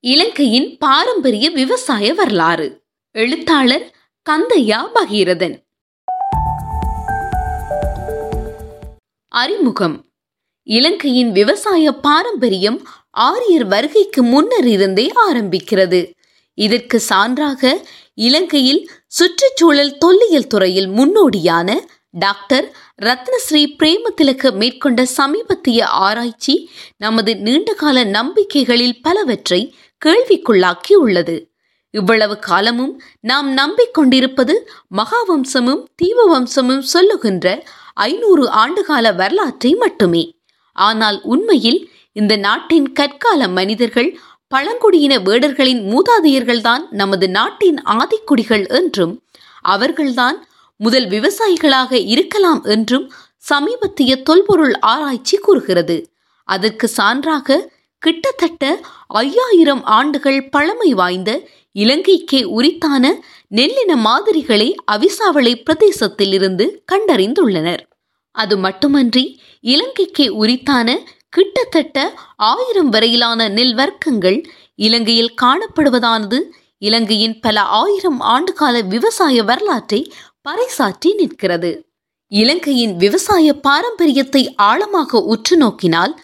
இலங்கையின் பாரம்பரிய விவசாய வரலாறு. எழுத்தாளர் கந்தையா பகீரதன். அறிமுகம். இலங்கையின் விவசாய பாரம்பரியம் ஆரியர் வருகைக்கு முன்னர் இருந்தே ஆரம்பிக்கிறது. இதற்கு சான்றாக இலங்கையில் சுற்றுச்சூழல் தொல்லியல் துறையில் முன்னோடியான டாக்டர் ரத்னஸ்ரீ பிரேமதிலக மேற்கொண்ட சமீபத்திய ஆராய்ச்சி நமது நீண்டகால நம்பிக்கைகளில் பலவற்றை கேள்விக்குள்ளாக்கி உள்ளது இவ்வளவு காலமும் நாம் நம்பிக்கொண்டிருப்பது மகாவம்சமும் தீபவம்சமும் சொல்லுகின்ற ஐநூறு ஆண்டுகால வரலாற்றை மட்டுமே. ஆனால் உண்மையில் இந்த நாட்டின் கற்கால மனிதர்கள் பழங்குடியின வேடர்களின் மூதாதையர்கள்தான் நமது நாட்டின் ஆதிக்குடிகள் என்றும் அவர்கள்தான் முதல் விவசாயிகளாக இருக்கலாம் என்றும் சமீபத்திய தொல்பொருள் ஆராய்ச்சி கூறுகிறது. அதற்கு சான்றாக கிட்டத்தட்ட ஐயாயிரம் ஆண்டுகள் பழமை வாய்ந்த இலங்கைக்கே உரித்தான நெல்லின மாதிரிகளை அவிசாவளை பிரதேசத்தில் இருந்து கண்டறிந்துள்ளனர். அது மட்டுமன்றி இலங்கைக்கே உரித்தான கிட்டத்தட்ட ஆயிரம் வரையிலான நெல் வர்க்கங்கள் இலங்கையில் காணப்படுவதானது இலங்கையின் பல ஆயிரம் ஆண்டுகால விவசாய வரலாற்றை பறைசாற்றி நிற்கிறது. இலங்கையின் விவசாய பாரம்பரியத்தை ஆழமாக உற்று நோக்கினால்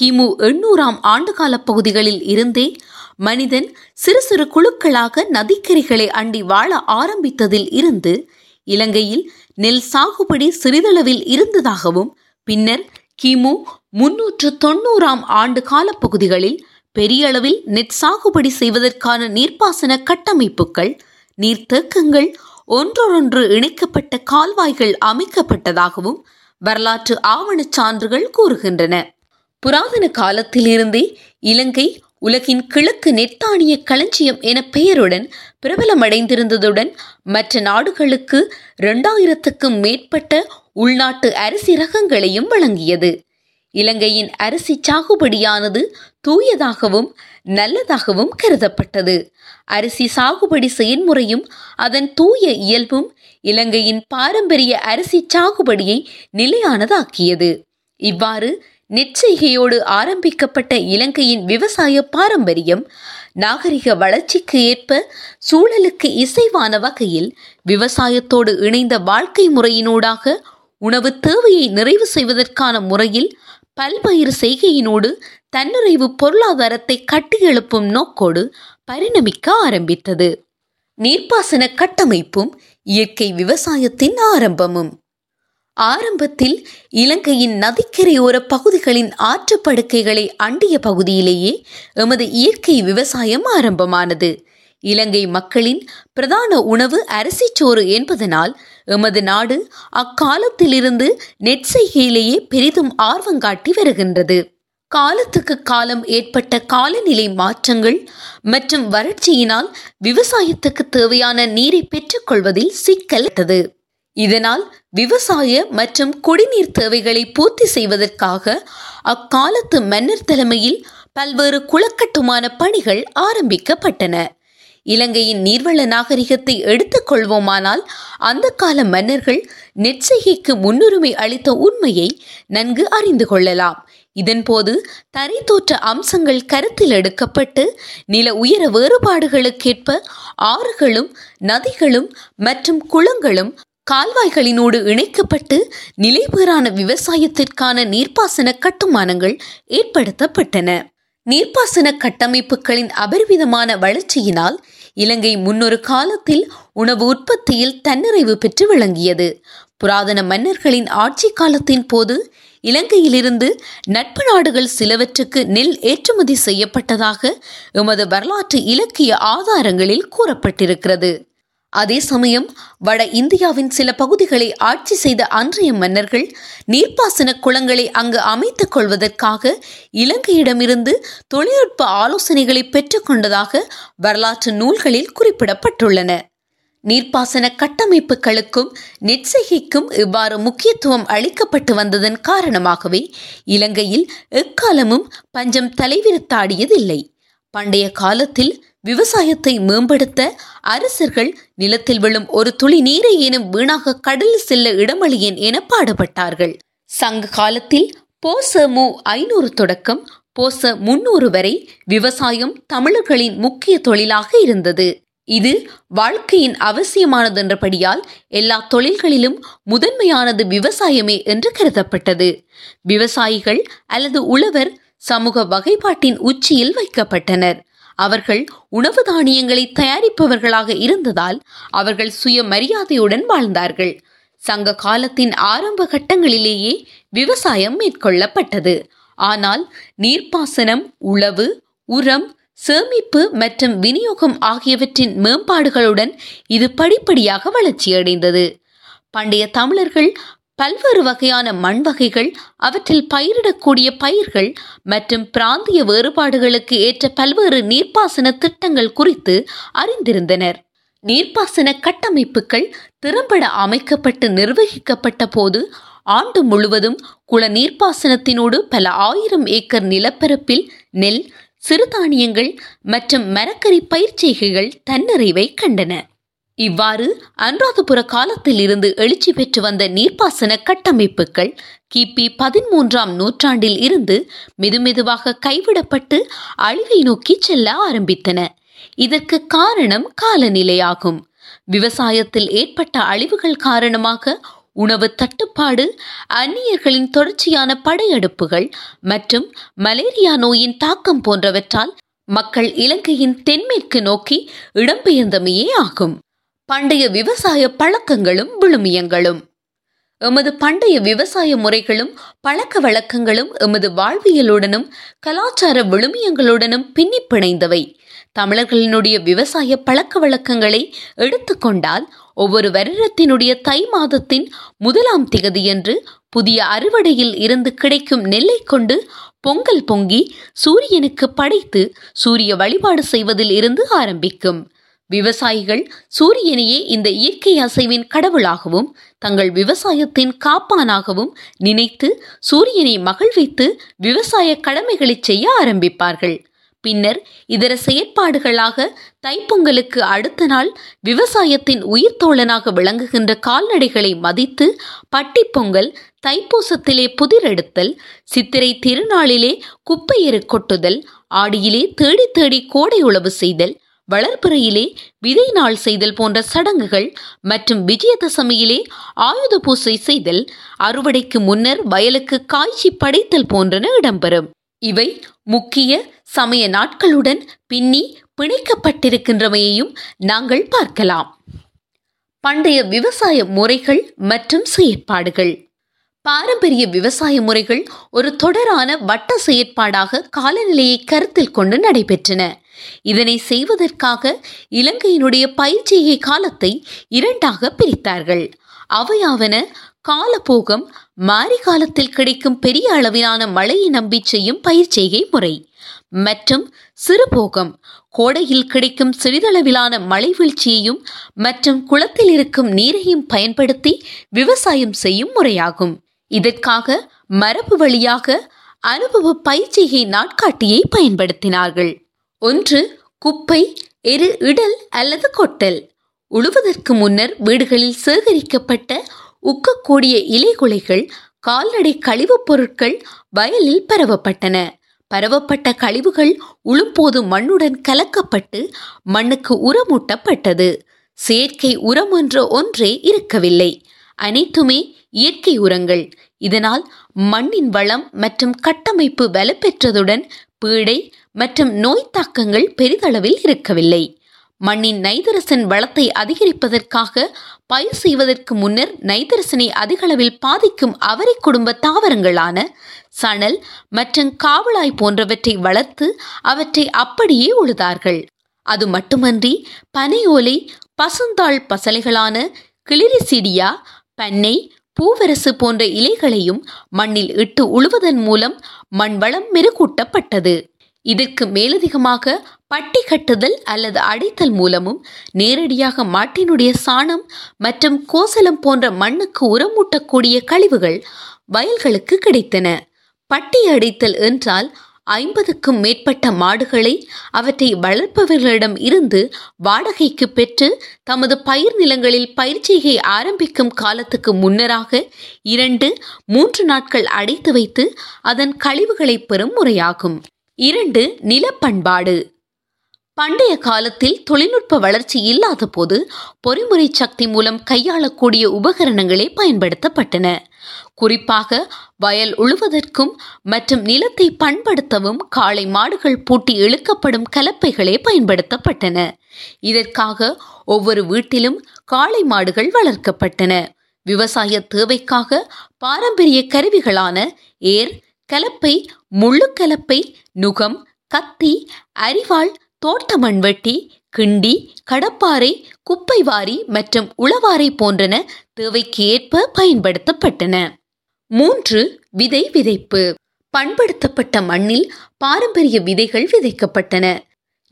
கிமு எண்ணூறாம் ஆண்டுகால பகுதிகளில் இருந்தே மனிதன் சிறு சிறு குழுக்களாக நதிக்கரைகளை அண்டி வாழ ஆரம்பித்ததில் இருந்து இலங்கையில் நெல் சாகுபடி சிறிதளவில் இருந்ததாகவும் பின்னர் கிமு முன்னூற்று தொண்ணூறாம் ஆண்டு கால பகுதிகளில் பெரிய அளவில் நெற் சாகுபடி செய்வதற்கான நீர்ப்பாசன கட்டமைப்புகள் நீர்த்தேக்கங்கள் ஒன்றொன்று இணைக்கப்பட்ட கால்வாய்கள் அமைக்கப்பட்டதாகவும் வரலாற்று ஆவணச் சான்றுகள் கூறுகின்றன. புராதன காலத்திலிருந்தே இலங்கை உலகின் கிழக்கு நெத்தானிய களஞ்சியம் என பெயருடன் பிரபலமடைந்திருந்ததுடன் மற்ற நாடுகளுக்கு இரண்டாயிரத்துக்கும் மேற்பட்ட உள்நாட்டு அரிசி ரகங்களையும் வழங்கியது. இலங்கையின் அரிசி சாகுபடியானது தூயதாகவும் நல்லதாகவும் கருதப்பட்டது. அரிசி சாகுபடி செயல்முறையும் அதன் தூய இயல்பும் இலங்கையின் பாரம்பரிய அரிசி சாகுபடியை நிலையானதாக்கியது. இவ்வாறு நெற்செய்கையோடு ஆரம்பிக்கப்பட்ட இலங்கையின் விவசாய பாரம்பரியம் நாகரிக வளர்ச்சிக்கு ஏற்ப சூழலுக்கு இசைவான வகையில் விவசாயத்தோடு இணைந்த வாழ்க்கை முறையினூடாக உணவு தேவையை நிறைவு செய்வதற்கான முறையில் பல்பயிர் செய்கையினோடு தன்னிறைவு பொருளாதாரத்தை கட்டியெழுப்பும் நோக்கோடு பரிணமிக்க ஆரம்பித்தது. நீர்ப்பாசன கட்டமைப்பும் இயற்கை விவசாயத்தின் ஆரம்பமும். ஆரம்பத்தில் இலங்கையின் நதிக்கரையோர பகுதிகளின் ஆற்றுப்படுக்கைகளை அண்டிய பகுதியிலேயே எமது இயற்கை விவசாயம் ஆரம்பமானது. இலங்கை மக்களின் பிரதான உணவு அரிசிச்சோறு என்பதனால் எமது நாடு அக்காலத்திலிருந்து நெற்செய்கையிலேயே பெரிதும் ஆர்வங்காட்டி வருகின்றது. காலத்துக்கு காலம் ஏற்பட்ட காலநிலை மாற்றங்கள் மற்றும் வறட்சியினால் விவசாயத்துக்கு தேவையான நீரை பெற்றுக்கொள்வதில் சிக்கல் இதனால் விவசாய மற்றும் குடிநீர் தேவைகளை பூர்த்தி செய்வதற்காக அக்காலத்து மன்னர் தலைமையில் பல்வேறு குளக்கட்டுமான பணிகள் ஆரம்பிக்கப்பட்டன. இலங்கையின் நீர்வள நாகரிகத்தை எடுத்துக்கொள்வோமானால் அந்த கால மன்னர்கள் நெற்செய்கைக்கு முன்னுரிமை அளித்த உண்மையை நன்கு அறிந்து கொள்ளலாம். இதன்போது தரை தோற்ற அம்சங்கள் கருத்தில் எடுக்கப்பட்டு நில உயர வேறுபாடுகளுக்கேற்ப ஆறுகளும் நதிகளும் மற்றும் குளங்களும் கால்வாய்களினோடு இணைக்கப்பட்டு நிலைபெறான விவசாயத்திற்கான நீர்ப்பாசன கட்டுமானங்கள் ஏற்படுத்தப்பட்டன. நீர்ப்பாசன கட்டமைப்புகளின் அபரிவிதமான வளர்ச்சியினால் இலங்கை முன்னொரு காலத்தில் உணவு உற்பத்தியில் தன்னிறைவு பெற்று விளங்கியது. புராதன மன்னர்களின் ஆட்சி காலத்தின் போது இலங்கையிலிருந்து நட்பு நாடுகள் சிலவற்றுக்கு நெல் ஏற்றுமதி செய்யப்பட்டதாக எமது வரலாற்று இலக்கிய ஆதாரங்களில் கூறப்பட்டிருக்கிறது. அதே சமயம் வட இந்தியாவின் சில பகுதிகளை ஆட்சி செய்த அன்றைய மன்னர்கள் நீர்ப்பாசன குளங்களை அங்கு அமைத்துக் கொள்வதற்காக இலங்கையிடமிருந்து தொழில்நுட்ப ஆலோசனைகளை பெற்றுக்கொண்டதாக வரலாற்று நூல்களில் குறிப்பிடப்பட்டுள்ளன. நீர்ப்பாசன கட்டமைப்புகளுக்கும் நெற்செய்கைக்கும் இவ்வாறு முக்கியத்துவம் அளிக்கப்பட்டு வந்ததன் காரணமாகவே இலங்கையில் எக்காலமும் பஞ்சம் தலைவிரித்தாடியதில்லை. பண்டைய காலத்தில் விவசாயத்தை மேம்படுத்த அரசர்கள் நிலத்தில் விழும் ஒரு துளி நீரை எனும் வீணாக கடலில் செல்ல இடமளியேன் என பாடுபட்டார்கள் சங்க காலத்தில் போச மு ஐநூறு தொடக்கம் போச முன்னூறு வரை விவசாயம் தமிழர்களின் முக்கிய தொழிலாக இருந்தது. இது வாழ்க்கையின் அவசியமானதென்றபடியால் எல்லா தொழில்களிலும் முதன்மையானது விவசாயமே என்று கருதப்பட்டது. விவசாயிகள் அல்லது உழவர் சமூக வகைப்பாட்டின் உச்சியில் வைக்கப்பட்டனர். அவர்கள் உணவு தானியங்களை தயாரிப்பவர்களாக இருந்ததால் அவர்கள் சுய மரியாதையுடன் வாழ்ந்தார்கள். சங்க காலத்தின் ஆரம்ப கட்டங்களிலேயே விவசாயம் மேற்கொள்ளப்பட்டது. ஆனால் நீர்ப்பாசனம் உழவு உரம் சேமிப்பு மற்றும் விநியோகம் ஆகியவற்றின் மேம்பாடுகளுடன் இது படிப்படியாக வளர்ச்சியடைந்தது. பண்டைய தமிழர்கள் பல்வேறு வகையான மண் வகைகள் அவற்றில் பயிரிடக்கூடிய பயிர்கள் மற்றும் பிராந்திய வேறுபாடுகளுக்கு ஏற்ற பல்வேறு நீர்ப்பாசன திட்டங்கள் குறித்து அறிந்திருந்தனர். நீர்ப்பாசன கட்டமைப்புகள் திறம்பட அமைக்கப்பட்டு நிர்வகிக்கப்பட்ட போது ஆண்டு முழுவதும் குள நீர்ப்பாசனத்தினோடு பல ஆயிரம் ஏக்கர் நிலப்பரப்பில் நெல் சிறுதானியங்கள் மற்றும் மரக்கறி பயிர்ச்செய்கைகள் தன்னிறைவை கண்டன. இவ்வாறு அனுராதபுர காலத்தில் இருந்து எழுச்சி பெற்று வந்த நீர்ப்பாசன கட்டமைப்புகள் கிபி பதிமூன்றாம் நூற்றாண்டில் இருந்து மெதுமெதுவாக கைவிடப்பட்டு அழிவை நோக்கி செல்ல ஆரம்பித்தன. இதற்கு காரணம் காலநிலையாகும். விவசாயத்தில் ஏற்பட்ட அழிவுகள் காரணமாக உணவு தட்டுப்பாடு அந்நியர்களின் தொடர்ச்சியான படையெடுப்புகள் மற்றும் மலேரியா நோயின் தாக்கம் போன்றவற்றால் மக்கள் இலங்கையின் தென்மேற்கு நோக்கி இடம்பெயர்ந்தமையே ஆகும். பண்டைய விவசாய பழக்கங்களும் விழுமியங்களும். எமது பண்டைய விவசாய முறைகளும் பழக்க வழக்கங்களும் எமது வாழ்வியலுடனும் கலாச்சார விழுமியங்களுடனும் பின்னி பிணைந்தவை தமிழர்களினுடைய விவசாய பழக்க வழக்கங்களை எடுத்துக்கொண்டால் ஒவ்வொரு வருடத்தினுடைய தை மாதத்தின் முதலாம் திகதியன்று புதிய அறுவடையில் இருந்து கிடைக்கும் நெல்லை கொண்டு பொங்கல் பொங்கி சூரியனுக்கு படைத்து சூரிய வழிபாடு செய்வதில் இருந்து ஆரம்பிக்கும். விவசாயிகள் சூரியனையே இந்த இயற்கை அசைவின் கடவுளாகவும் தங்கள் விவசாயத்தின் காப்பானாகவும் நினைத்து சூரியனை மகிழ்வித்து விவசாய கடமைகளை செய்ய ஆரம்பிப்பார்கள். பின்னர் இதர செயற்பாடுகளாக தைப்பொங்கலுக்கு அடுத்த நாள் விவசாயத்தின் உயிர்த்தோழனாக விளங்குகின்ற கால்நடைகளை மதித்து பட்டிப்பொங்கல் தைப்பூசத்திலே புதிரெடுத்தல் சித்திரை திருநாளிலே குப்பையெரு கொட்டுதல் ஆடியிலே தேடி தேடி கோடை உழவு செய்தல் வளர்பிறையிலே விதை நாள் செய்தல் போன்ற சடங்குகள் மற்றும் விஜயதசமியிலே ஆயுத பூசை செய்தல் அறுவடைக்கு முன்னர் வயலுக்கு காய்ச்சி படைத்தல் போன்றன இடம்பெறும். இவை முக்கிய சமய நாட்களுடன் பின்னி பிணைக்கப்பட்டிருக்கின்றவையையும் நாங்கள் பார்க்கலாம். பண்டைய விவசாய முறைகள் மற்றும் செயற்பாடுகள். பாரம்பரிய விவசாய முறைகள் ஒரு தொடரான வட்ட செயற்பாடாக காலநிலையை கருத்தில் கொண்டு நடைபெற்றன. இதனை செய்வதற்காக இலங்கையினுடைய பயிற்சியை காலத்தை இரண்டாக பிரித்தார்கள். அவையாவன காலபோகம் மாரி காலத்தில் கிடைக்கும் பெரிய அளவிலான மழையை நம்பி செய்யும் பயிர்ச்செய்கை முறை. மற்றும் சிறுபோகம் கோடையில் கிடைக்கும் சிறிதளவிலான மழை வீழ்ச்சியையும் மற்றும் குளத்தில் இருக்கும் நீரையும் பயன்படுத்தி விவசாயம் செய்யும் முறையாகும். இதற்காக மரபு வழியாக அனுபவ பயிற்சிகை நாட்காட்டியை பயன்படுத்தினார்கள். ஒன்று குப்பை எரு இடல் அல்லது கொட்டல். உழுவதற்கு முன்னர் வீடுகளில் சேகரிக்கப்பட்ட உக்கக்கூடிய இலைகுலைகள் கால்நடை கழிவுப் பொருட்கள் வயலில் பரவப்பட்டன. பரவப்பட்ட கழிவுகள் உழும்போது மண்ணுடன் கலக்கப்பட்டு மண்ணுக்கு உரமூட்டப்பட்டது. செயற்கை உரம் என்ற ஒன்றே இருக்கவில்லை. அனைத்துமே இயற்கை உரங்கள். இதனால் மண்ணின் வளம் மற்றும் கட்டமைப்பு வலுப்பெற்றதுடன் பீடை மற்றும் நோய் தாக்கங்கள் பெரிதளவில் இருக்கவில்லை. மண்ணின் நைதரசன் வளத்தை அதிகரிப்பதற்காக பயிர் செய்வதற்கு முன்னர் நைதரசனை அதிகளவில் பாதிக்கும் அவரை குடும்ப தாவரங்களான சணல் மற்றும் காவலாய் போன்றவற்றை வளர்த்து அவற்றை அப்படியே உழுதார்கள். அது மட்டுமன்றி பனையோலை பசுந்தாள் பசலைகளான கிளிரிசிடியா பண்ணை பூவரசு போன்ற இலைகளையும் மண்ணில் இட்டு உழுவதன் மூலம் மண் வளம் மெருகூட்டப்பட்டது. இதற்கு மேலதிகமாக பட்டி கட்டுதல் அல்லது அடைத்தல் மூலமும் நேரடியாக மாட்டினுடைய சாணம் மற்றும் கோசலம் போன்ற மண்ணுக்கு உரமூட்டக்கூடிய கழிவுகள் வயல்களுக்கு கிடைத்தன. பட்டி அடைத்தல் என்றால் ஐம்பதுக்கும் மேற்பட்ட மாடுகளை அவற்றை வளர்ப்பவர்களிடம் இருந்து வாடகைக்கு பெற்று தமது பயிர் நிலங்களில் பயிற்சியை ஆரம்பிக்கும் காலத்துக்கு முன்னராக இரண்டு மூன்று நாட்கள் அடைத்து வைத்து அதன் கழிவுகளை பெறும் முறையாகும். இரண்டு நிலப்பண்பாடு. பண்டைய காலத்தில் தொழில்நுட்ப வளர்ச்சி இல்லாத போது பொறிமுறை சக்தி மூலம் கையாளக்கூடிய உபகரணங்களே பயன்படுத்தப்பட்டன. குறிப்பாக வயல் உழுவதற்கும் மற்றும் நிலத்தை பண்படுத்தவும் காளை மாடுகள் பூட்டி இழுக்கப்படும் கலப்பைகளே பயன்படுத்தப்பட்டன. இதற்காக ஒவ்வொரு வீட்டிலும் காளை மாடுகள் வளர்க்கப்பட்டன. விவசாய தேவைக்காக பாரம்பரிய கருவிகளான ஏர் கலப்பை முள்ளு கலப்பை நுகம் கத்தி அரிவாள் தோட்ட மண்வெட்டி கிண்டி கடப்பாறை குப்பைவாரி மற்றும் உளவாரை போன்றன தேவைக்கு ஏற்ப பயன்படுத்தப்பட்டன. மூன்று விதை விதைப்பு. பண்படுத்தப்பட்ட மண்ணில் பாரம்பரிய விதைகள் விதைக்கப்பட்டன.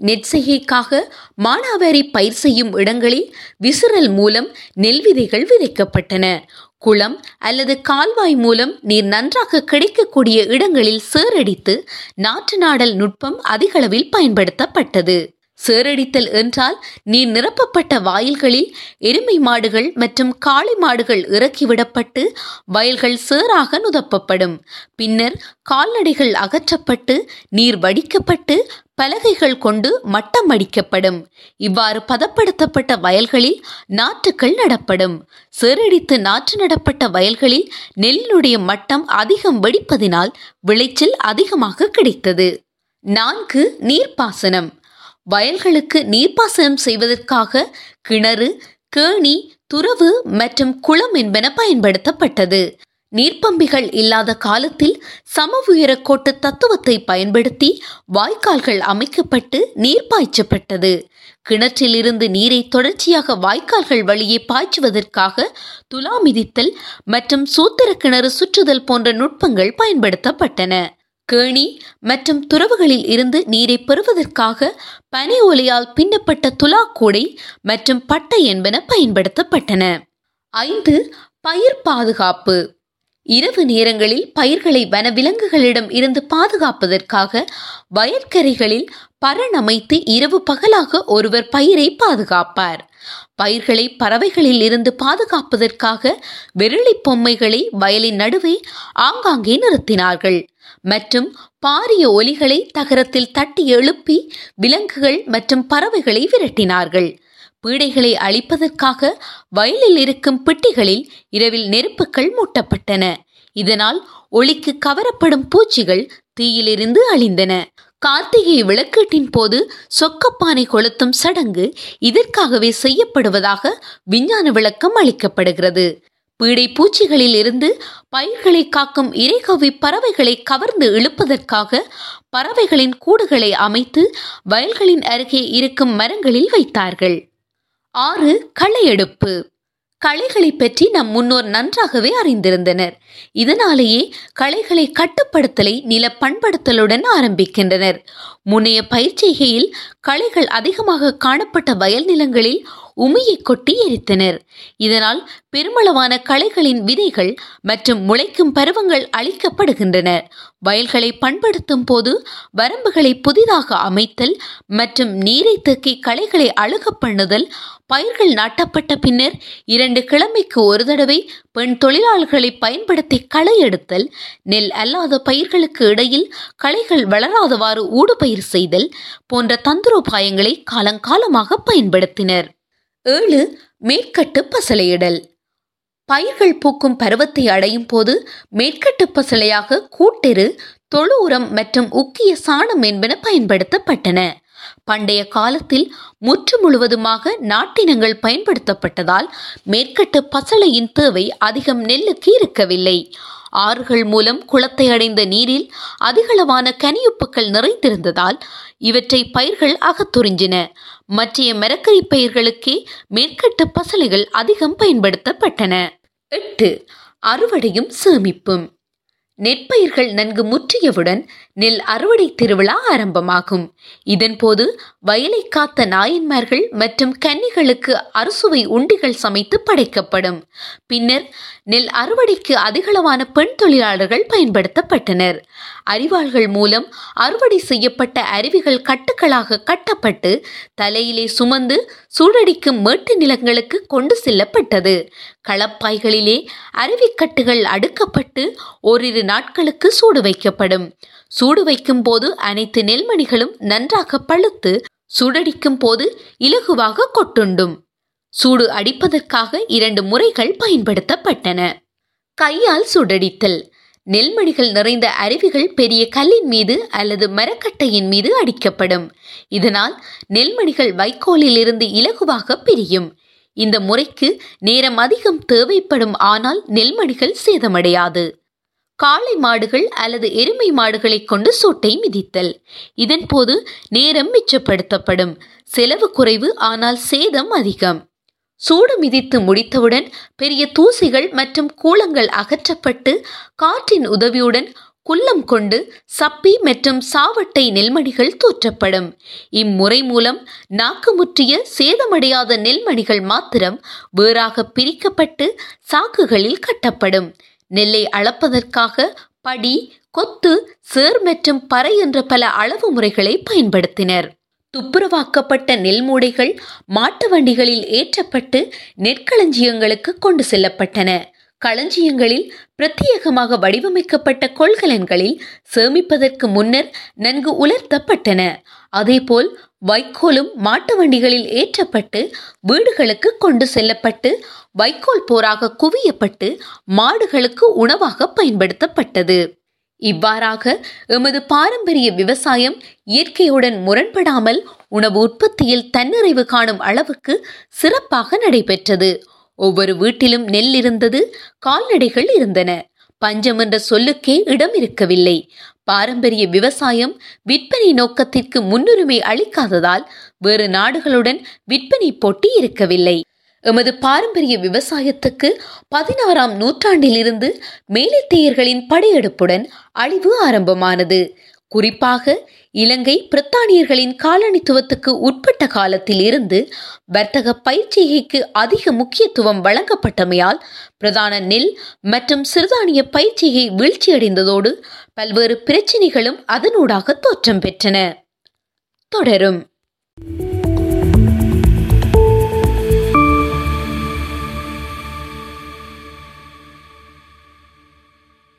நெற்செய்கைக்காக மானாவாரி பயிர் செய்யும் இடங்களில் விசிறல் மூலம் நெல் விதைகள் விதைக்கப்பட்டன. குளம் அல்லது கால்வாய் மூலம் நீர் நன்றாக கிடைக்கக்கூடிய இடங்களில் சேரடித்து நாற்று நாடல் நுட்பம் அதிகளவில் பயன்படுத்தப்பட்டது. சேரடித்தல் என்றால் நீர் நிரப்பப்பட்ட வாயில்களில் எருமை மாடுகள் மற்றும் காளை மாடுகள் இறக்கிவிடப்பட்டு வயல்கள் சேராக நுதப்பப்படும். பின்னர் கால்நடைகள் அகற்றப்பட்டு நீர் வடிக்கப்பட்டு பலகைகள் கொண்டு மட்டம் அடிக்கப்படும் இவ்வாறு பதப்படுத்தப்பட்ட வயல்களில் நாற்றுக்கள் நடப்படும். சேரடித்து நாற்று நடப்பட்ட வயல்களில் நெல்லினுடைய மட்டம் அதிகம் வெடிப்பதினால் விளைச்சல் அதிகமாக கிடைத்தது. நான்கு நீர்ப்பாசனம். வயல்களுக்கு நீர்ப்பாசனம் செய்வதற்காக கிணறு கேணி துறவு மற்றும் குளம் என்பன பயன்படுத்தப்பட்டது. நீர்ப்பம்பிகள் இல்லாத காலத்தில் சம உயரக்கோட்டு தத்துவத்தை பயன்படுத்தி வாய்க்கால்கள் அமைக்கப்பட்டு நீர் பாய்ச்சப்பட்டது. கிணற்றிலிருந்து நீரை தொடர்ச்சியாக வாய்க்கால்கள் வழியே பாய்ச்சுவதற்காக துலா மிதித்தல் மற்றும் சூத்திர கிணறு சுற்றுதல் போன்ற நுட்பங்கள் பயன்படுத்தப்பட்டன. கேணி மற்றும் துறவுகளில் இருந்து நீரை பெறுவதற்காக பனை ஒலையால் பின்னப்பட்ட துலா கூடை மற்றும் பட்டை என்பன பயன்படுத்தப்பட்டன. ஐந்து பயிர் பாதுகாப்பு. இரவு நேரங்களில் பயிர்களை வனவிலங்குகளிடம் இருந்து பாதுகாப்பதற்காக வயற்கரைகளில் பரணமைத்து இரவு பகலாக ஒருவர் பயிரை பாதுகாப்பார். பயிர்களை பறவைகளில் இருந்து பாதுகாப்பதற்காக வெருளி பொம்மைகளை வயலின் நடுவே ஆங்காங்கே நிறுத்தினார்கள். மற்றும் பாரிய ஒலிகளை தகரத்தில் தட்டி எழுப்பி விலங்குகள் மற்றும் பறவைகளை விரட்டினார்கள். பீடைகளை அழிப்பதற்காக வயலில் இருக்கும் பெட்டிகளில் இரவில் நெருப்புகள் மூட்டப்பட்டன. இதனால் ஒளிக்கு கவரப்படும் பூச்சிகள் தீயிலிருந்து அழிந்தன. கார்த்திகை விளக்கீட்டின் போது சொக்கப்பானை கொளுத்தும் சடங்கு இதற்காகவே செய்யப்படுவதாக விஞ்ஞான விளக்கம் அளிக்கப்படுகிறது. பீடை பூச்சிகளில் இருந்து பயிர்களை காக்கும் இறைகவி பறவைகளை கவர்ந்து இழுப்பதற்காக பறவைகளின் கூடுகளை அமைத்து வயல்களின் அருகே இருக்கும் மரங்களில் வைத்தார்கள். ஆறு களையெடுப்பு களைகளை பற்றி நம் முன்னோர் நன்றாகவே அறிந்திருந்தனர். இதனாலேயே களைகளை கட்டுப்படுத்தலை நில பண்படுத்தலுடன் ஆரம்பிக்கின்றனர். முன்னைய பயிற்சிகையில் களைகள் அதிகமாக காணப்பட்ட வயல் நிலங்களில் உமியை கொட்டி எரித்தனர். இதனால் பெருமளவான களைகளின் விதைகள் மற்றும் முளைக்கும் பருவங்கள் அளிக்கப்படுகின்றன வயல்களை பண்படுத்தும் போது வரம்புகளை புதிதாக அமைத்தல் மற்றும் நீரை தேக்கி களைகளை அழுக பண்ணுதல் பயிர்கள் நாட்டப்பட்ட பின்னர் இரண்டு கிழமைக்கு ஒரு தடவை பெண் தொழிலாளர்களை பயன்படுத்தி களை எடுத்தல் நெல் அல்லாத பயிர்களுக்கு இடையில் களைகள் வளராதவாறு ஊடுபயிர் செய்தல் போன்ற தந்திரோபாயங்களை காலங்காலமாக பயன்படுத்தினர். ஏழு மேற்கட்டு பசலையிடல். பயிர்கள் பூக்கும் பருவத்தை அடையும் போது மேற்கட்டு பசலையாக கூட்டெரு தொழு உரம் மற்றும் உக்கிய சாணம் என்பன பயன்படுத்தப்பட்டன. பண்டைய காலத்தில் முற்று முழுவதுமாக நாட்டினங்கள் பயன்படுத்தப்பட்டதால் மேற்கட்டு பசளையின் தேவை அதிகம் நெல்லுக்கு இருக்கவில்லை. ஆறுகள் மூலம் குளத்தை அடைந்த நீரில் அதிகளவான கனியுப்புக்கள் நிறைந்திருந்ததால் இவற்றை பயிர்கள் அகத்துறிஞ்சின மற்றைய மரக்கறி பயிர்களுக்கே மேற்கட்டு பசலைகள் அதிகம் பயன்படுத்தப்பட்டன. எட்டு அறுவடையும் சேமிப்பும். நெற்பயிர்கள் நன்கு முற்றியவுடன் நெல் அறுவடை திருவிழா ஆரம்பமாகும். இதன்போது வயலை காத்த நாயன்மார்கள் மற்றும் கன்னிகளுக்கு அறுசுவை உண்டிகள் சமைத்து படைக்கப்படும். பின்னர் நெல் அறுவடைக்கு அதிகளவான பெண் தொழிலாளர்கள் பயன்படுத்தப்பட்டனர். அரிவாள்கள் மூலம் அறுவடை செய்யப்பட்ட அருவிகள் கட்டுக்களாக கட்டப்பட்டு தலையிலே சுமந்து சூடடிக்கும் மேட்டு நிலங்களுக்கு கொண்டு செல்லப்பட்டது. களப்பாய்களிலே அருவிக்கட்டுகள் அடுக்கப்பட்டு ஓரிரு நாட்களுக்கு சூடு வைக்கப்படும். சூடு வைக்கும் போது அனைத்து நெல்மணிகளும் நன்றாக பழுத்து சூடடிக்கும் போது இலகுவாக கொட்டுண்டும். சூடு அடிப்பதற்காக இரண்டு முறைகள் பயன்படுத்தப்பட்டன. கையால் சுடடித்தல். நெல்மணிகள் நிறைந்த அருவிகள் பெரிய கல்லின் மீது அல்லது மரக்கட்டையின் மீது அடிக்கப்படும். இதனால் நெல்மணிகள் வைக்கோலில் இருந்து இலகுவாக பிரியும். இந்த முறைக்கு நேரம் அதிகம் தேவைப்படும் ஆனால் நெல்மணிகள் சேதமடையாது. காளை மாடுகள் அல்லது எருமை மாடுகளை கொண்டு சூட்டை மிதித்தல். இதன் போது நேரம் மிச்சப்படுத்தப்படும். செலவு குறைவு ஆனால் சேதம் அதிகம். சூடு மிதித்து முடித்தவுடன் பெரிய தூசிகள் மற்றும் கூலங்கள் அகற்றப்பட்டு காற்றின் உதவியுடன் குல்லம் கொண்டு சப்பி மற்றும் சாவட்டை நெல்மணிகள் தூற்றப்படும். இம்முறை மூலம் நாக்குமுற்றிய சேதமடையாத நெல்மணிகள் மாத்திரம் வேறாக பிரிக்கப்பட்டு சாக்குகளில் கட்டப்படும். நெல்லை அளப்பதற்காக படி கொத்து சேர் மற்றும் பறை என்ற பல அளவு முறைகளை பயன்படுத்தினர். துப்புரவாக்கப்பட்ட நெல் மூடைகள் மாட்டு வண்டிகளில் ஏற்றப்பட்டு நெற்களஞ்சியங்களுக்கு கொண்டு செல்லப்பட்டன. களஞ்சியங்களில் பிரத்யேகமாக வடிவமைக்கப்பட்ட கொள்கலன்களில் சேமிப்பதற்கு முன்னர் நன்கு உலர்த்தப்பட்டன. அதேபோல் வைக்கோலும் மாட்டு வண்டிகளில் ஏற்றப்பட்டு வீடுகளுக்கு கொண்டு செல்லப்பட்டு வைக்கோல் போராக குவியப்பட்டு மாடுகளுக்கு உணவாக பயன்படுத்தப்பட்டது. இவ்வாறாக எமது பாரம்பரிய விவசாயம் இயற்கையுடன் முரண்படாமல் உணவு உற்பத்தியில் தன்னிறைவு காணும் அளவுக்கு சிறப்பாக நடைபெற்றது. ஒவ்வொரு வீட்டிலும் நெல் இருந்தது கால்நடைகள் இருந்தன. பஞ்சம் என்ற சொல்லுக்கே இடம் இருக்கவில்லை. பாரம்பரிய விவசாயம் விற்பனை நோக்கத்திற்கு முன்னுரிமை அளிக்காததால் வேறு நாடுகளுடன் விற்பனை போட்டி இருக்கவில்லை. எமது பாரம்பரிய விவசாயத்துக்கு பதினாறாம் நூற்றாண்டிலிருந்து மேலைத்தேயர்களின் படையெடுப்புடன் அழிவு ஆரம்பமானது. குறிப்பாக இலங்கை பிரித்தானியர்களின் காலனித்துவத்துக்கு உட்பட்ட காலத்தில் இருந்து வர்த்தக பயிற்சிகைக்கு அதிக முக்கியத்துவம் வழங்கப்பட்டமையால் பிரதான நெல் மற்றும் சிறுதானிய பயிற்சிகை வீழ்ச்சியடைந்ததோடு பல்வேறு பிரச்சினைகளும் அதனூடாக தோற்றம் பெற்றன. தொடரும்.